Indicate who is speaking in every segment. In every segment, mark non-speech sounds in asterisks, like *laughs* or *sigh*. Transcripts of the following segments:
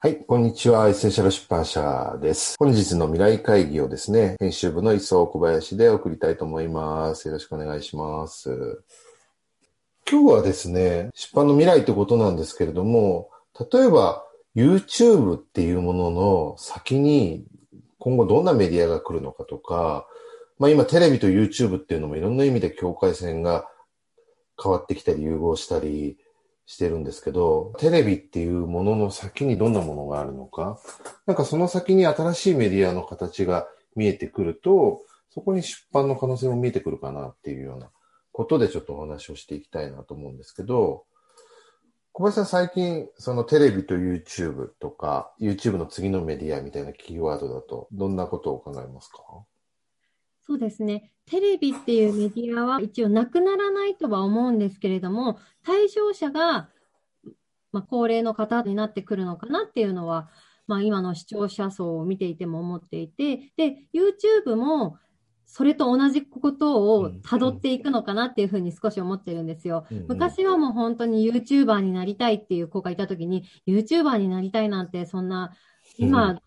Speaker 1: はい、こんにちは。エッセンシャル出版社です。本日の未来会議をですね、編集部の磯小林で送りたいと思います。よろしくお願いします。今日はですね、出版の未来ってことなんですけれども、例えば YouTube っていうものの先に今後どんなメディアが来るのかとか、まあ今テレビと YouTube っていうのもいろんな意味で境界線が変わってきたり融合したり、してるんですけど、テレビっていうものの先にどんなものがあるのか、なんかその先に新しいメディアの形が見えてくると、そこに出版の可能性も見えてくるかなっていうようなことでちょっとお話をしていきたいなと思うんですけど、小林さん最近、そのテレビと YouTube とか、YouTube の次のメディアみたいなキーワードだと、どんなことを考えますか？
Speaker 2: そうですね。テレビっていうメディアは一応なくならないとは思うんですけれども、対象者が、まあ、高齢の方になってくるのかなっていうのは、まあ、今の視聴者層を見ていても思っていて、で、YouTube もそれと同じことを辿っていくのかなっていうふうに少し思ってるんですよ。うんうん、昔はもう本当に YouTuber になりたいっていう子がいたときに、YouTuber になりたいなんてそんな、今、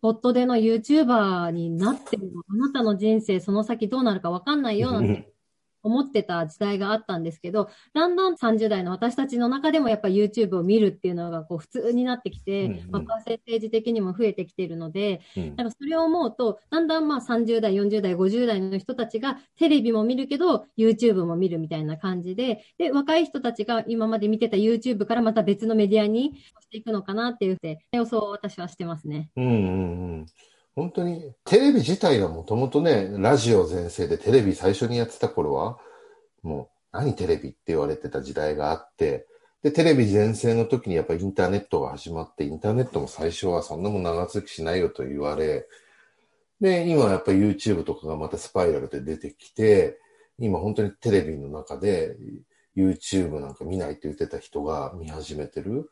Speaker 2: ポットでの YouTuber になっても、あなたの人生その先どうなるかわかんないよなん。て思ってた時代があったんですけど、だんだん30代の私たちの中でもやっぱ YouTube を見るっていうのがこう普通になってきて、うんうん、まあ、パーセンテージ的にも増えてきているので、うん、なんかそれを思うと、だんだんまあ30代、40代、50代の人たちがテレビも見るけど、YouTube も見るみたいな感じで、で、若い人たちが今まで見てた YouTube からまた別のメディアにしていくのかなっていう予想を私はしてますね。
Speaker 1: うんうんうん本当に、テレビ自体がもともとね、ラジオ全盛でテレビ最初にやってた頃は、もう、何テレビって言われてた時代があって、で、テレビ全盛の時にやっぱりインターネットが始まって、インターネットも最初はそんなもん長続きしないよと言われ、で、今やっぱり YouTube とかがまたスパイラルで出てきて、今本当にテレビの中で YouTube なんか見ないって言ってた人が見始めてる。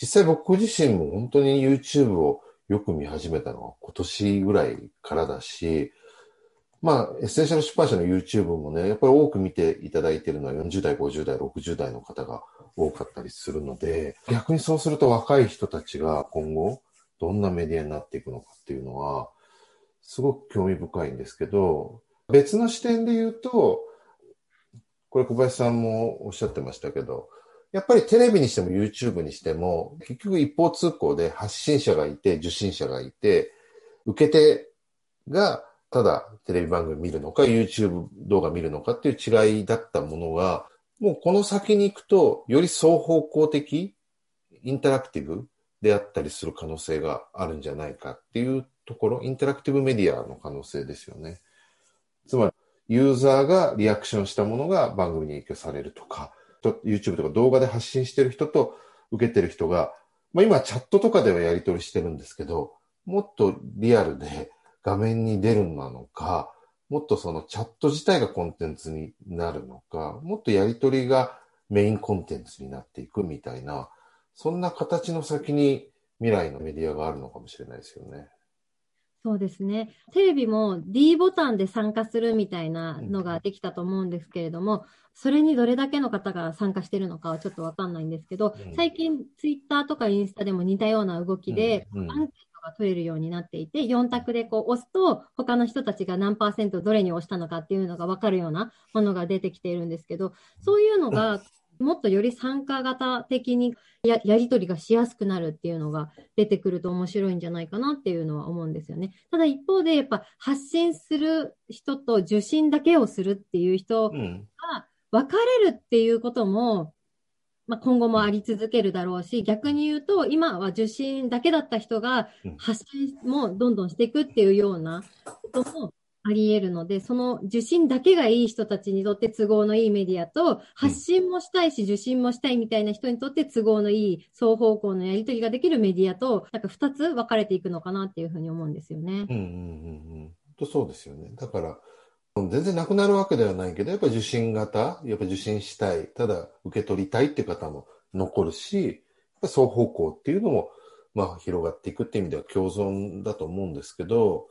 Speaker 1: 実際僕自身も本当に YouTube をよく見始めたのは今年ぐらいからだし、まあ、エッセンシャル出版社の YouTube もね、やっぱり多く見ていただいてるのは40代、50代、60代の方が多かったりするので、逆にそうすると若い人たちが今後、どんなメディアになっていくのかっていうのは、すごく興味深いんですけど、別の視点で言うと、これ小林さんもおっしゃってましたけど、やっぱりテレビにしても YouTube にしても、結局一方通行で発信者がいて、受信者がいて、受け手がただテレビ番組見るのか、YouTube 動画見るのかっていう違いだったものが、もうこの先に行くと、より双方向的、インタラクティブであったりする可能性があるんじゃないかっていうところ、インタラクティブメディアの可能性ですよね。つまり、ユーザーがリアクションしたものが番組に影響されるとか、YouTube とか動画で発信してる人と受けてる人が、まあ今チャットとかではやり取りしてるんですけど、もっとリアルで画面に出るなのか、もっとそのチャット自体がコンテンツになるのか、もっとやりとりがメインコンテンツになっていくみたいな、そんな形の先に未来のメディアがあるのかもしれないですよね。
Speaker 2: そうですね。テレビも D ボタンで参加するみたいなのができたと思うんですけれども、それにどれだけの方が参加してるのかはちょっとわかんないんですけど、最近ツイッターとかインスタでも似たような動きで、アンケーが取れるようになっていて、4択でこう押すと、他の人たちが何パーセントどれに押したのかっていうのが分かるようなものが出てきているんですけど、そういうのが、もっとより参加型的にやり取りがしやすくなるっていうのが出てくると面白いんじゃないかなっていうのは思うんですよね。ただ一方でやっぱ発信する人と受信だけをするっていう人が分かれるっていうこともまあ、今後もあり続けるだろうし、逆に言うと、今は受信だけだった人が発信もどんどんしていくっていうようなこともあり得るので、その受信だけがいい人たちにとって都合のいいメディアと、発信もしたいし受信もしたいみたいな人にとって都合のいい双方向のやり取りができるメディアと、なんか二つ分かれていくのかなっていうふうに思うんですよね。
Speaker 1: うんうんうんうん。とそうですよね。だから、全然なくなるわけではないけど、やっぱ受信型、やっぱ受信したい、ただ受け取りたいっていう方も残るし、やっぱ双方向っていうのも、まあ広がっていくっていう意味では共存だと思うんですけど、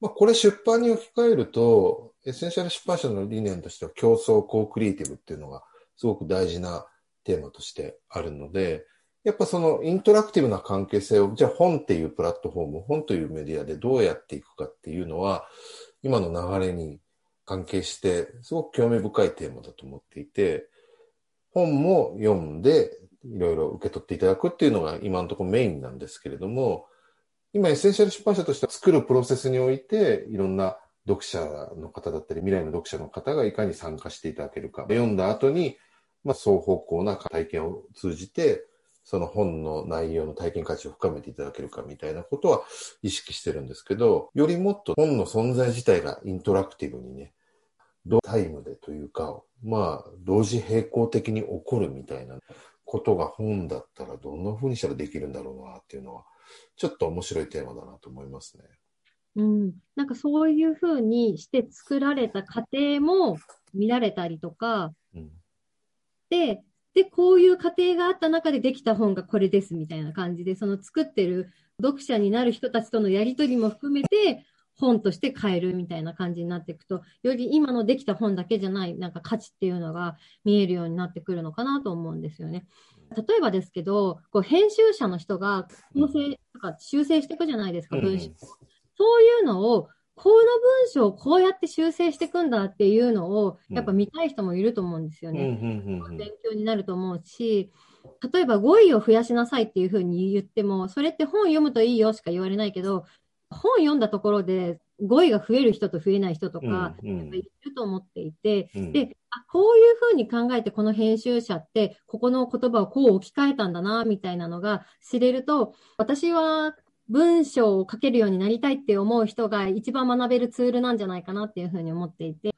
Speaker 1: まあこれ出版に置き換えると、エッセンシャル出版社の理念としては共創 co-creative っていうのがすごく大事なテーマとしてあるので、やっぱそのインタラクティブな関係性を、じゃあ本っていうプラットフォーム、本というメディアでどうやっていくかっていうのは、今の流れに関係して、すごく興味深いテーマだと思っていて、本も読んで、いろいろ受け取っていただくっていうのが今のところメインなんですけれども、今エッセンシャル出版社として作るプロセスにおいて、いろんな読者の方だったり、未来の読者の方がいかに参加していただけるか。読んだ後に、まあ、双方向な体験を通じて、その本の内容の体験価値を深めていただけるかみたいなことは意識してるんですけど、よりもっと本の存在自体がイントラクティブにね、同タイムでというか、まあ、同時並行的に起こるみたいなことが本だったらどんな風にしたらできるんだろうなっていうのは、ちょっと面白いテーマだなと思いますね。
Speaker 2: うん、なんかそういうふうにして作られた過程も見られたりとか、うん、で、で、こういう過程があった中でできた本がこれですみたいな感じで、その作ってる読者になる人たちとのやりとりも含めて、本として買えるみたいな感じになっていくと、より今のできた本だけじゃない、なんか価値っていうのが見えるようになってくるのかなと思うんですよね。例えばですけど、こう編集者の人が構成とか修正していくじゃないですか、文章。そういうのを、この文章をこうやって修正していくんだっていうのを、やっぱ見たい人もいると思うんですよね。勉強になると思うし、例えば語彙を増やしなさいっていうふうに言っても、それって本読むといいよしか言われないけど、本読んだところで語彙が増える人と増えない人とか、いると思っていて、うん、で、あ、こういうふうに考えてこの編集者って、ここの言葉をこう置き換えたんだな、みたいなのが知れると、私は文章を書けるようになりたいって思う人が一番学べるツールなんじゃないかなっていうふうに思っていて、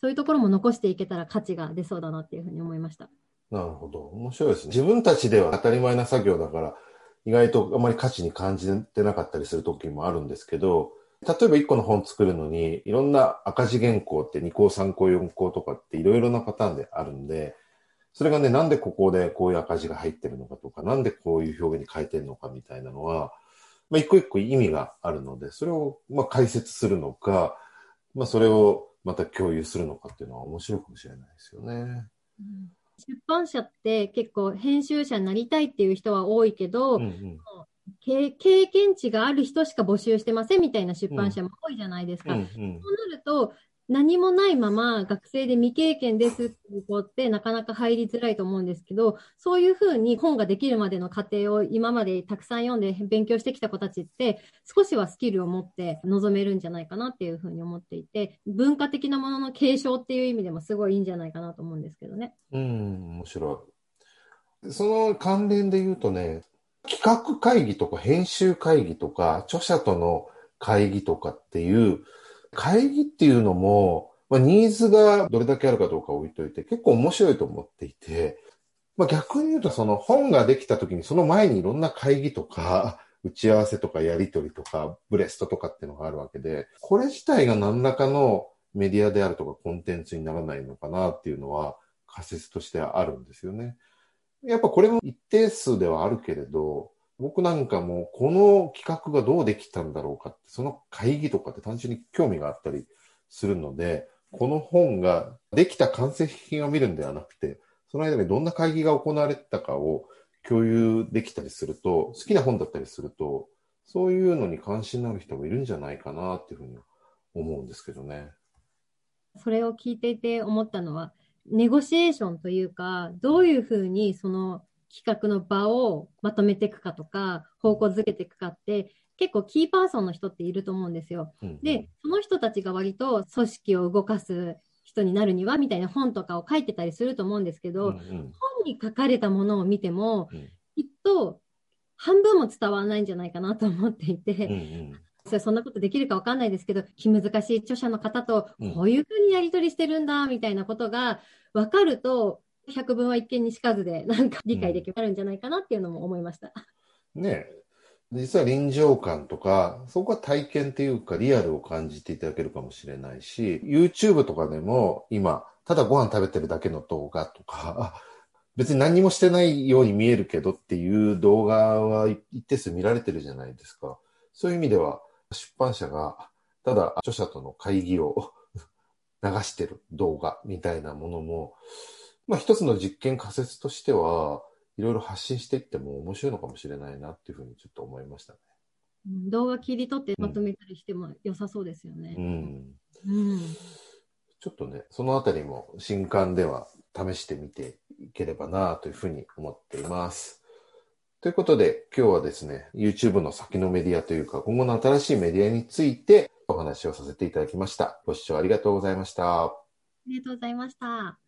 Speaker 2: そういうところも残していけたら価値が出そうだなっていうふうに思いました。
Speaker 1: なるほど。面白いですね。自分たちでは当たり前な作業だから、意外とあまり価値に感じてなかったりする時もあるんですけど、例えば1個の本作るのに、いろんな赤字原稿って2項、3項、4項とかっていろいろなパターンであるんで、それがね、なんでここでこういう赤字が入ってるのかとか、なんでこういう表現に変えてるのかみたいなのは、まあ、一個一個意味があるので、それをまあ解説するのか、まあ、それをまた共有するのかっていうのは面白いかもしれないですよね。
Speaker 2: うん、出版社って結構編集者になりたいっていう人は多いけど、うんうん、経験値がある人しか募集してませんみたいな出版社も多いじゃないですか。うんうん、そうなると、何もないまま学生で未経験ですっていう子ってなかなか入りづらいと思うんですけど、そういうふうに本ができるまでの過程を今までたくさん読んで勉強してきた子たちって少しはスキルを持って臨めるんじゃないかなっていうふうに思っていて、文化的なものの継承っていう意味でもすごいいいんじゃないかなと思うんですけどね。
Speaker 1: うん、面白い。その関連で言うとね、企画会議とか編集会議とか、著者との会議とかっていう、会議っていうのも、まあ、ニーズがどれだけあるかどうか置いといて、結構面白いと思っていて、まあ、逆に言うとその本ができた時にその前にいろんな会議とか、打ち合わせとかやりとりとか、ブレストとかっていうのがあるわけで、これ自体が何らかのメディアであるとかコンテンツにならないのかなっていうのは仮説としてあるんですよね。やっぱこれも一定数ではあるけれど、僕なんかもこの企画がどうできたんだろうかって、その会議とかって単純に興味があったりするので、この本ができた完成品を見るんではなくて、その間にどんな会議が行われてたかを共有できたりすると、好きな本だったりすると、そういうのに関心のある人もいるんじゃないかなっていうふうに思うんですけどね。
Speaker 2: それを聞いていて思ったのは、ネゴシエーションというか、どういうふうにその企画の場をまとめていくかとか、方向づけていくかって、結構キーパーソンの人っていると思うんですよ。うんうん、で、その人たちが割と組織を動かす人になるにはみたいな本とかを書いてたりすると思うんですけど、うんうん、本に書かれたものを見ても、うん、きっと半分も伝わらないんじゃないかなと思っていて、うんうん。そんなことできるかわかんないですけど、気難しい著者の方とこういうふうにやり取りしてるんだ、みたいなことが分かると、百聞は一見にしかずで、*laughs* なんか理解できるんじゃないかなっていうのも思いました。
Speaker 1: ね実は臨場感とか、そこは体験っていうかリアルを感じていただけるかもしれないし、YouTube とかでも今、ただご飯食べてるだけの動画とか、*laughs* 別に何もしてないように見えるけどっていう動画は一定数見られてるじゃないですか。そういう意味では、出版社がただ著者との会議を *laughs* 流してる動画みたいなものも、まあ一つの実験仮説としては、いろいろ発信していっても面白いのかもしれないなっていうふうにちょっと思いましたね。
Speaker 2: うん動画切り取ってまとめたりしても良さそうですよ
Speaker 1: う
Speaker 2: ね。
Speaker 1: ん。
Speaker 2: うん。
Speaker 1: ちょっとね、そのあたりも新刊では試してみていければなというふうに思っています。ということで、今日はですね、YouTube の先のメディアというか、今後の新しいメディアについてお話をさせていただきました。ご視聴ありがとうございました。
Speaker 2: ありがとうございました。